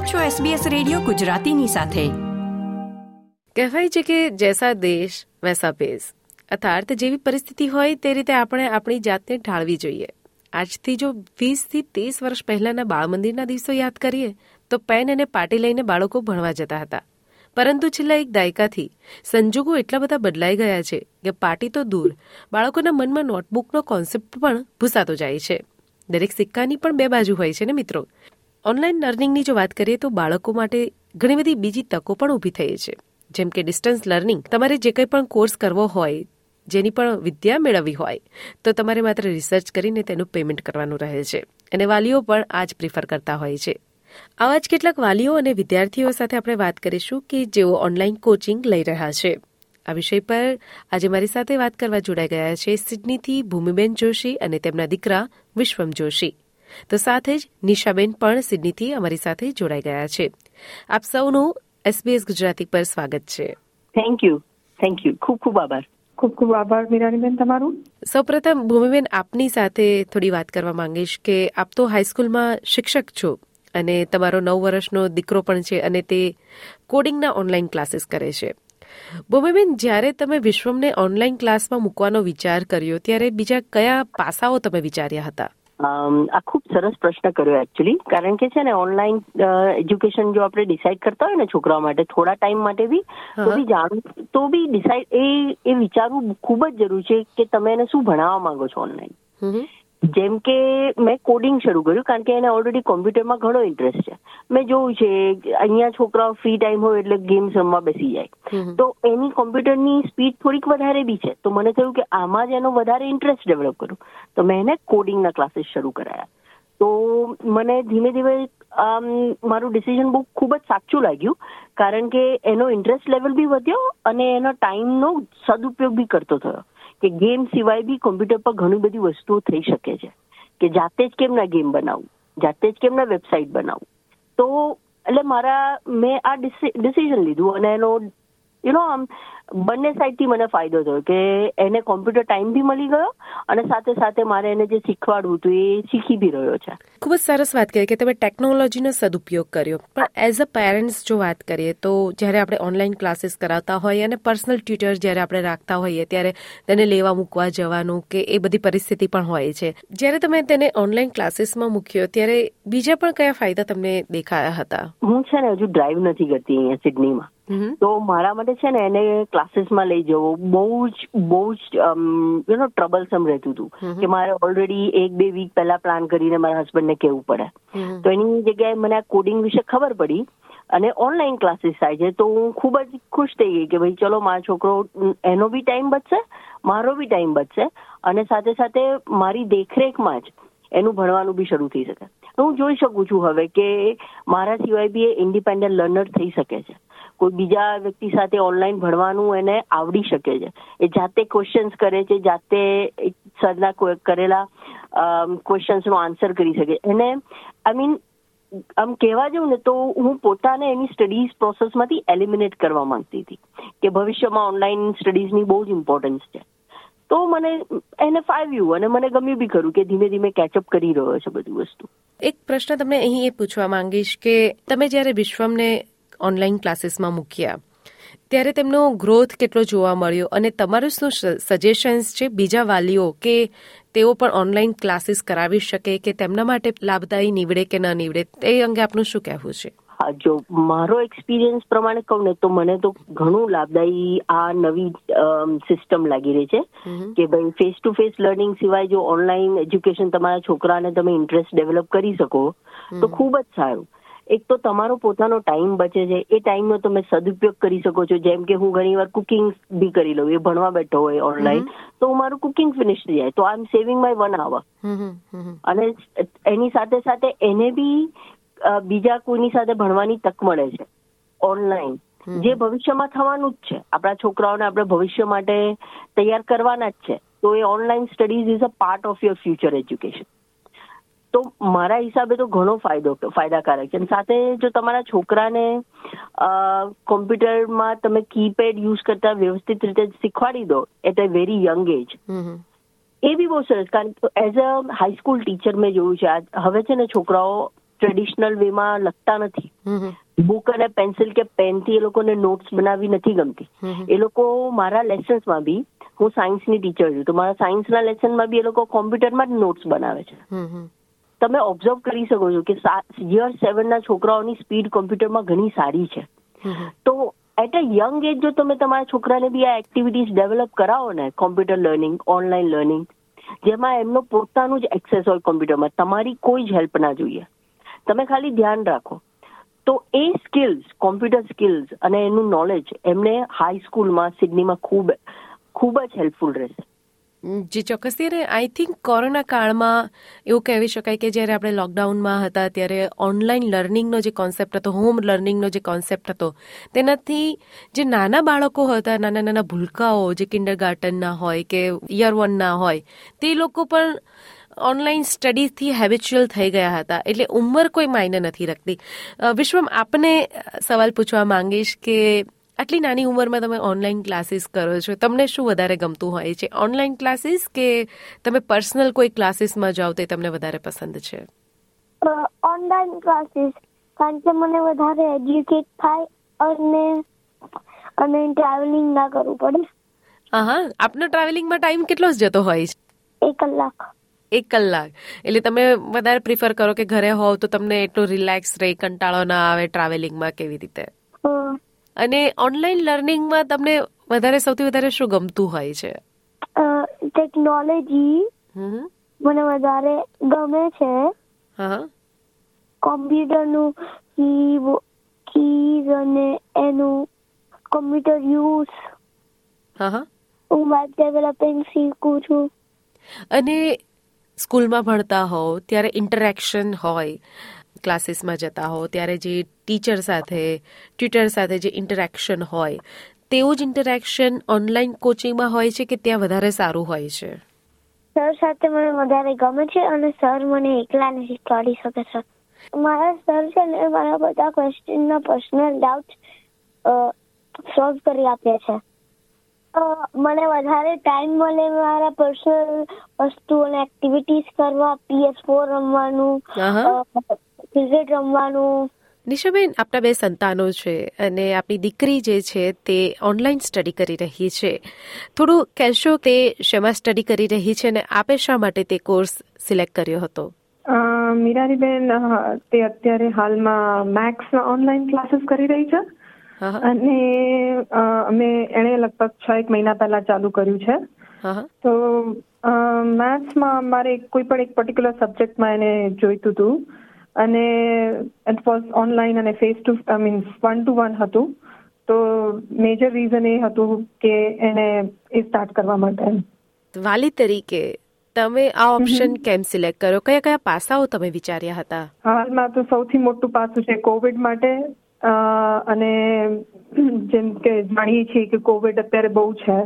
આપ છો SBS radio ગુજરાતીની સાથે. કહેવાય છે કે જૈસા દેશ, વૈસા ભેસ. અર્થાત જેવી પરિસ્થિતિ હોય તે રીતે આપણે આપણી જાતને ઢાળવી જોઈએ. આજથી જો વીસથી ત્રીસ વર્ષ પહેલાના બાળ મંદિરના દિવસો યાદ કરીએ, તો પેન અને પાટી લઈને બાળકો ભણવા જતા હતા. પરંતુ છેલ્લા એક દાયકાથી સંજોગો એટલા બધા બદલાઈ ગયા છે કે પાર્ટી તો દૂર, બાળકોના મનમાં નોટબુકનો કોન્સેપ્ટ પણ ભૂસાતો જાય છે. દરેક સિક્કાની પણ બે બાજુ હોય છે ને મિત્રો? ઓનલાઈન લર્નિંગની જો વાત કરીએ તો બાળકો માટે ઘણી બધી બીજી તકો પણ ઊભી થઈ છે. જેમ કે ડિસ્ટન્સ લર્નિંગ તમારે જે કંઈ પણ કોર્સ કરવો હોય, જેની પણ વિદ્યા મેળવવી હોય, તો તમારે માત્ર રિસર્ચ કરીને તેનું પેમેન્ટ કરવાનું રહે છે. અને વાલીઓ પણ આ જ પ્રિફર કરતા હોય છે. આવા જ કેટલાક વાલીઓ અને વિદ્યાર્થીઓ સાથે આપણે વાત કરીશું કે જેઓ ઓનલાઈન કોચિંગ લઈ રહ્યા છે. આ વિષય પર આજે મારી સાથે વાત કરવા જોડાઈ ગયા છે સિડનીથી ભૂમિબેન જોશી અને તેમના દીકરા વિશ્વમ જોશી. તો સાથે જ નિશાબેન પણ સિડનીથી અમારી સાથે જોડાઈ ગયા છે. આપ સૌનું એસબીએસ ગુજરાતી પર સ્વાગત છે. થેન્ક યુ થેન્ક યુ ખૂબ ખૂબ આભાર. ખૂબ ખૂબ આભાર મીરાનીબેન તમારું? સૌપ્રથમ ભૂમિબેન આપની સાથે થોડી વાત કરવા માંગીશ કે આપ તો હાઈસ્કૂલમાં શિક્ષક છો અને તમારો નવ વર્ષનો દીકરો પણ છે અને તે કોડિંગના ઓનલાઈન ક્લાસીસ કરે છે. ભૂમિબેન જ્યારે તમે વિશ્વમને ઓનલાઈન ક્લાસમાં મૂકવાનો વિચાર કર્યો ત્યારે બીજા કયા પાસાઓ તમે વિચાર્યા હતા? આ ખૂબ સરસ પ્રશ્ન કર્યો એકચ્યુઅલી કારણ કે છે ને ઓનલાઈન એજ્યુકેશન જો આપણે ડિસાઈડ કરતા હોય ને છોકરાઓ માટે થોડા ટાઈમ માટે બી તો બી જાણવું તો બી ડિસાઈડ એ એ વિચારવું ખૂબ જ જરૂરી છે કે તમે એને શું ભણાવવા માંગો છો ઓનલાઈન જેમ કે મેં કોડિંગ શરૂ કર્યું કારણ કે એને ઓલરેડી કોમ્પ્યુટરમાં ઘણો ઇન્ટરેસ્ટ છે. મેં જોયું છે અહીંયા છોકરાઓ ફ્રી ટાઈમ હોય એટલે ગેમ્સ રમવા બેસી જાય. તો એની કોમ્પ્યુટરની સ્પીડ થોડીક વધારે બી છે. તો મને થયું કે આમાં જ એનો વધારે ઇન્ટરેસ્ટ ડેવલપ કરું. તો મેં એને કોડિંગના ક્લાસીસ શરૂ કરાયા. તો મને ધીમે ધીમે મારું ડિસિઝન બહુ ખૂબ જ સાચું લાગ્યું કારણ કે એનો ઇન્ટરેસ્ટ લેવલ બી વધ્યો અને એનો ટાઈમનો સદુપયોગ બી કરતો થયો. કે ગેમ સિવાય બી કોમ્પ્યુટર પર ઘણી બધી વસ્તુઓ થઈ શકે છે. કે જાતે જ કેમ ના ગેમ બનાવું? જાતે જ કેમ ના વેબસાઇટ બનાવું? તો એટલે મારા, મેં આ ડિસિઝન લીધું અને એનો યુ નો આમ બંને સાઈડથી મને ફાયદો થયો કે એને કોમ્પ્યુટર ટાઈમ બી મળી ગયો અને સાથે સાથે મારે એને જે શીખવાડવું હતું એ શીખી બી રહ્યો છે. ખૂબ જ સરસ વાત કરી કે તમે ટેકનોલોજીનો સદુપયોગ કર્યો. પણ એઝ અ પેરેન્ટ્સ જો વાત કરીએ તો જ્યારે આપણે ઓનલાઈન ક્લાસીસ કરાવતા હોઈએ અને પર્સનલ ટ્યુટર જ્યારે આપણે રાખતા હોઈએ ત્યારે તેને લેવા મૂકવા જવાનું કે એ બધી પરિસ્થિતિ પણ હોય છે. જ્યારે તમે તેને ઓનલાઈન ક્લાસીસમાં મૂક્યો ત્યારે બીજા પણ કયા ફાયદા તમને દેખાયા હતા? હું છે ને હજુ ડ્રાઈવ નથી કરતી અહીંયા સિડનીમાં તો મારા માટે છે ને એને ક્લાસીસમાં લઈ જવો. બહુ જ બહુ જ યુ નો ટ્રબલસમ રહેતું હતું કે મારે ઓલરેડી એક બે વીક પહેલા પ્લાન કરીને મારા હસબન્ડને કહેવું પડે. તો એની જગ્યાએ મને આ કોડિંગ વિશે ખબર પડી અને ઓનલાઈન ક્લાસીસ થાય છે. તો હું ખૂબ જ ખુશ થઈ ગઈ કે ભાઈ ચલો મારો છોકરો એનો બી ટાઈમ બચશે મારો બી ટાઈમ બચશે અને સાથે સાથે મારી દેખરેખમાં જ એનું ભણવાનું બી શરૂ થઈ શકે. હું જોઈ શકું છું હવે કે મારા સિવાય બી એ ઇન્ડિપેન્ડન્ટ લર્નર થઈ શકે છે. કોઈ બીજા વ્યક્તિ સાથે ઓનલાઈન ભણવાનું એને આવડી શકે છે. એ જાતે ક્વેશ્ચન્સ કરે છે, જાતે સરના કરેલા ક્વેશ્ચન્સનો આન્સર કરી શકે. એને આઈ મીન આમ કહેવા જાઉં ને તો હું પોતાને એની સ્ટડીઝ પ્રોસેસમાંથી એલિમિનેટ કરવા માંગતી હતી કે ભવિષ્યમાં ઓનલાઈન સ્ટડીઝની બહુ જ ઇમ્પોર્ટન્સ છે. તો મને એને ફાવ્યું અને મને ગમ્યું બી ખરું કે ધીમે ધીમે કેચઅપ કરી રહ્યો છે બધી વસ્તુ. એક પ્રશ્ન તમને અહીં એ પૂછવા માંગીશ કે તમે જ્યારે વિશ્વમને ઓનલાઈન ક્લાસીસમાં મૂક્યા. ત્યારે તેમનો ગ્રોથ કેટલો જોવા મળ્યો અને તમારું શું સજેશન્સ છે બીજા વાલીઓ કે તેઓ પણ ઓનલાઈન ક્લાસીસ કરાવી શકે કે તેમના માટે લાભદાયી નીવડે કે ન નીવડે? તે અંગે આપનું શું કહેવું છે? હા જો મારો એક્સપિરિયન્સ પ્રમાણે કહું ને તો મને તો ઘણું લાભદાયી આ નવી સિસ્ટમ લાગી રહી છે કે ભાઈ ફેસ ટુ ફેસ લર્નિંગ સિવાય જો ઓનલાઈન એજ્યુકેશન તમારા છોકરાને તમે ઇન્ટરેસ્ટ ડેવલપ કરી શકો તો ખૂબ જ સારું. એક તો તમારો પોતાનો ટાઈમ બચે છે. એ ટાઈમનો તમે સદુપયોગ કરી શકો છો. જેમ કે હું ઘણી વાર કુકિંગ બી કરી લઉં. એ ભણવા બેઠો હોય ઓનલાઈન તો મારું કુકિંગ ફિનિશ થઈ જાય. તો I am saving my one hour અને એની સાથે સાથે એને બી બીજા કોઈની સાથે ભણવાની તક મળે છે. ઓનલાઈન જે ભવિષ્યમાં થવાનું જ છે. આપણા છોકરાઓને આપણે ભવિષ્ય માટે તૈયાર કરવાના જ છે. તો એ online studies is a part of your future education તો મારા હિસાબે તો ઘણો ફાયદો ફાયદાકારક છે. સાથે જો તમારા છોકરાને કોમ્પ્યુટરમાં તમે કીપેડ યુઝ કરતા વ્યવસ્થિત રીતે શીખવાડી દો at a very young age. એ બી બહુ સરસ કારણ કે એઝ અ હાઈસ્કૂલ ટીચર મેં જોયું છે. હવે છે ને છોકરાઓ ટ્રેડિશનલ વેમાં લખતા નથી. બુક અને પેન્સિલ કે પેનથી એ લોકોને નોટ્સ બનાવી નથી ગમતી. એ લોકો મારા લેસન્સમાં બી હું સાયન્સની ટીચર છું તો મારા સાયન્સના લેસનમાં બી એ લોકો કોમ્પ્યુટરમાં જ નોટ્સ બનાવે છે. તમે ઓબ્ઝર્વ કરી શકો છો કે યર સેવનના છોકરાઓની સ્પીડ કોમ્પ્યુટરમાં ઘણી સારી છે. તો એટ અ યંગ એજ જો તમે તમારા છોકરાને બી આ એક્ટિવિટીઝ ડેવલપ કરાવો ને કોમ્પ્યુટર લર્નિંગ ઓનલાઈન લર્નિંગ જેમાં એમનો પોતાનું જ એક્સેસ હોય કોમ્પ્યુટરમાં તમારી કોઈ જ હેલ્પ ના જોઈએ. તમે ખાલી ધ્યાન રાખો. તો એ સ્કિલ્સ કોમ્પ્યુટર સ્કિલ્સ અને એનું નોલેજ એમને હાઈ સ્કૂલમાં સિડનીમાં ખૂબ ખૂબ જ હેલ્પફુલ રહેશે. જી ચોક્કસથી અને આઈ થિંક કોરોના કાળમાં એવું કહેવી શકાય કે જ્યારે આપણે લોકડાઉનમાં હતા, ત્યારે ઓનલાઈન લર્નિંગનો જે કોન્સેપ્ટ હતો હોમ લર્નિંગનો જે કોન્સેપ્ટ હતો, તેનાથી જે નાના બાળકો હતા, નાના નાના ભૂલકાઓ જે કિન્ડર ગાર્ટનના હોય કે યર વનના હોય, તે લોકો પણ ઓનલાઈન સ્ટડીથી હેબિચ્યુઅલ થઈ ગયા હતા. એટલે ઉંમર કોઈ માયને નથી રાખતી. વિશ્વમ, આપને સવાલ પૂછવા માંગીશ કે આટલી નાની ઉંમરમાં તમે ઓનલાઈન ક્લાસીસ કરો છો તમને શું વધારે ગમતું હોય છે? ઓનલાઈન ક્લાસીસ કે તમે પર્સનલ કોઈ ક્લાસીસમાં જાઓ તે તમને વધારે પસંદ છે? ઓનલાઈન ક્લાસીસ કારણ કે મને વધારે એજ્યુકેટ થાય અને અને ટ્રાવેલિંગ ના કરવું પડે. હા હા આપનો ટ્રાવેલિંગમાં ટાઈમ કેટલો જ જતો હોય છે? એક કલાક. એક કલાક. એટલે તમે વધારે પ્રિફર કરો કે ઘરે હોવ તો તમને એટલું રિલેક્સ રહે કંટાળો ના આવે ટ્રાવેલિંગમાં કેવી રીતે? અને ઓનલાઈન લર્નિંગમાં તમને વધારે સૌથી વધારે શું ગમતું હોય છે? ટેકનોલોજી મને વધારે ગમે છે. કોમ્પ્યુટર કોમ્પ્યુટરનું કી કીઝ અને એનું કોમ્પ્યુટર યુઝ હું વેબ ડેવલપિંગ શીખું છું. અને સ્કૂલમાં ભણતા હોવ ત્યારે ઇન્ટરેક્શન હોય ક્લાસીસમાં જતા હો ત્યારે જે ટીચર સાથે ટ્યુટર સાથે જે ઇન્ટરેક્શન હોય તેવું જ ઇન્ટરેક્શન ઓનલાઈન કોચિંગમાં હોય છે કે ત્યાં વધારે સારું હોય છે? સર સાથે મને વધારે ગમે છે અને સર મને એકલા નથી શીખવાડી શકે છે. મારા સર છે ને મારા બધા ક્વેશ્ચનના પર્સનલ ડાઉટ સોલ્વ કરી આપે છે. મને વધારે ટાઈમ મળે મારા પર્સનલ વસ્તુ અને એક્ટિવિટીઝ કરવા પીએસ ફોર રમવાનું ક્રિકેટ રમવાનું નિશાબેન આપના બે સંતાનો છે અને આપણી દીકરી જે છે તે ઓનલાઈન સ્ટડી કરી રહી છે. થોડું કહેશો તે શેમાં સ્ટડી કરી રહી છે અને આપે શા માટે તે કોર્સ સિલેક્ટ કર્યો હતો? મીરારીબેન તે અત્યારે હાલમાં મેક્સના ઓનલાઈન ક્લાસીસ કરી રહી છે. અને અમે એણે લગભગ છ એક મહિના પહેલા ચાલુ કર્યું છે. તો મેથ્સમાં મારે કોઈ પણ એક પર્ટિક્યુલર સબ્જેક્ટમાં એને જોઈતું હતું. અને એટ વોઝ ઓનલાઈન અને face to I means one to one હતું. તો મેજર રીઝન એ હતું કે એને એ સ્ટાર્ટ કરવા માટે વાલી તરીકે તમે આ ઓપ્શન કેમ સિલેક્ટ કર્યો કયા કયા પાસાઓ તમે વિચાર્યા હતા? હાલમાં તો સૌથી મોટું પાસું છે કોવિડ માટે અને જેમ કે જાણીએ છીએ કે કોવિડ અત્યારે બહુ છે.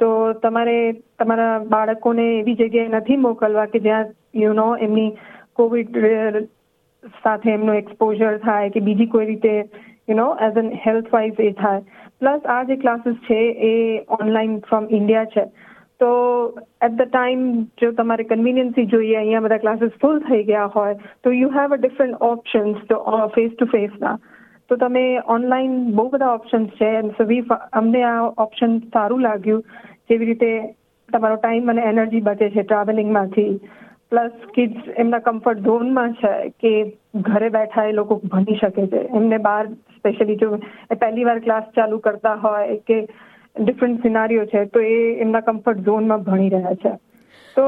તો તમારે તમારા બાળકોને એવી જગ્યાએ નથી મોકલવા કે જ્યાં યુ નો એમની કોવિડ સાથે એમનું એક્સપોઝર થાય કે બીજી કોઈ રીતે you know as an health wise એ થાય. પ્લસ આ જે ક્લાસીસ છે એ ઓનલાઈન ફ્રોમ ઇન્ડિયા છે. તો એટ ધ ટાઈમ જો તમારે કન્વિનિયન્સી જોઈએ, અહીંયા બધા ક્લાસીસ ફૂલ થઈ ગયા હોય, તો you have a different options તો ફેસ ટુ ફેસના તો તમે ઓનલાઈન બહુ બધા ઓપ્શન્સ છે સો વી અમને આ ઓપ્શન સારું લાગ્યું, જેવી રીતે તમારો ટાઈમ અને એનર્જી બચે છે ટ્રાવેલિંગમાંથી પ્લસ કિડ્સ એમના કમ્ફર્ટ ઝોનમાં છે કે ઘરે બેઠા એ લોકો ભણી શકે છે. એમને બહાર સ્પેશિયલી જો પહેલી વાર ક્લાસ ચાલુ કરતા હોય કે ડિફરન્ટ સિનારીઓ છે તો એ એમના કમ્ફર્ટ ઝોનમાં ભણી રહ્યા છે. તો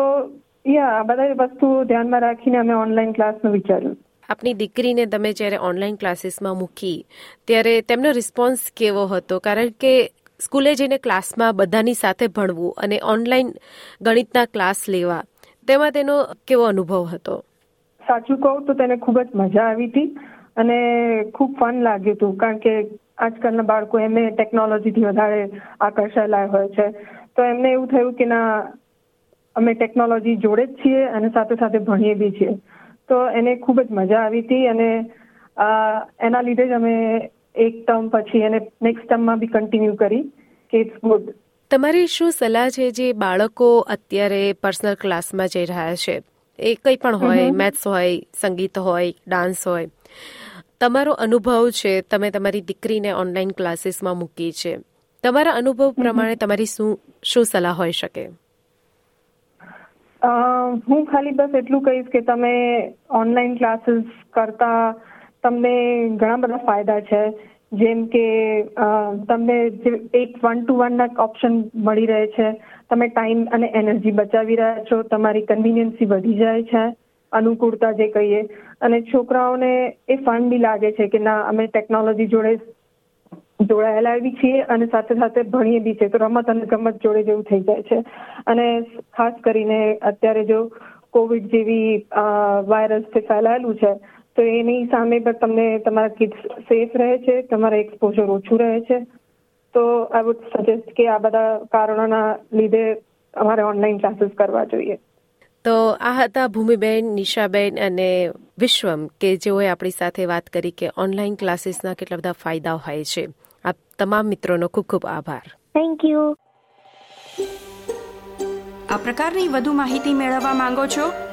યા બધા વસ્તુઓ ધ્યાનમાં રાખીને અમે ઓનલાઈન ક્લાસનું વિચાર્યું. આપની દીકરીને તમે જ્યારે ઓનલાઈન ક્લાસીસમાં મૂકી, ત્યારે તેમનો રિસ્પોન્સ કેવો હતો? કારણ કે સ્કૂલે જઈને ક્લાસમાં બધાની સાથે ભણવું અને ઓનલાઈન ગણિતના ક્લાસ લેવા તેમાં તેનો કેવો અનુભવ હતો? સાચું કહું તો તેને ખૂબ જ મજા આવી હતી અને ખૂબ ફન લાગ્યું હતું, કારણ કે આજકાલના બાળકો એમને ટેકનોલોજીથી વધારે આકર્ષાયેલા હોય છે. તો એમને એવું થયું કે ના, અમે ટેકનોલોજી જોડે જ છીએ અને સાથે સાથે ભણીએ બી છીએ. તો એને ખૂબ જ મજા આવી હતી અને એના લીધે જ અમે એક ટર્મ પછી એને નેક્સ્ટ ટર્મમાં બી કન્ટિન્યુ કરી કે ઇટ્સ ગુડ તમારી શું સલાહ છે જે બાળકો અત્યારે પર્સનલ ક્લાસમાં જઈ રહ્યા છે? એ કંઈ પણ હોય મેથ્સ હોય સંગીત હોય ડાન્સ હોય. તમારો અનુભવ છે તમે તમારી દીકરીને ઓનલાઈન ક્લાસીસમાં મૂકી છે. તમારા અનુભવ પ્રમાણે તમારી શું શું સલાહ હોઈ શકે? હું ખાલી બસ એટલું કહીશ કે તમે ઓનલાઈન ક્લાસીસ કરતા તમને ઘણા બધા ફાયદા છે. જેમ કે તમને એક વન ટુ વન ના ઓપ્શન મળી રહે છે. તમે ટાઈમ અને એનર્જી બચાવી રહ્યા છો. તમારી કન્વિનિયન્સી વધી જાય છે. અનુકૂળતા જે કહીએ. અને છોકરાઓને એ ફન બી લાગે છે કે, ના, અમે ટેકનોલોજી જોડે જોડાયેલા બી છીએ અને સાથે સાથે ભણીએ બી છે તો રમત અને ગમત જોડે જેવું થઈ જાય છે. અને ખાસ કરીને અત્યારે જો કોવિડ જેવી વાયરસથી ફેલાયેલું છે તો એની સામે પણ તમને તમારા કિડ્સ સેફ રહે છે તમારા એક્સપોઝર ઓછું રહે છે. તો આઈ વુડ સજેસ્ટ કે આ બધા કારણોના લીધે અમારે ઓનલાઈન ક્લાસીસ કરવા જોઈએ. તો આ હતા ભૂમિબેન નિશાબેન અને વિશ્વમ કે જેઓએ આપણી સાથે વાત કરી કે ઓનલાઈન ક્લાસીસના કેટલા બધા ફાયદા હોય છે. આ તમામ મિત્રોનો ખૂબ ખૂબ આભાર. થેન્ક યુ આ પ્રકારની વધુ માહિતી મેળવવા માંગો છો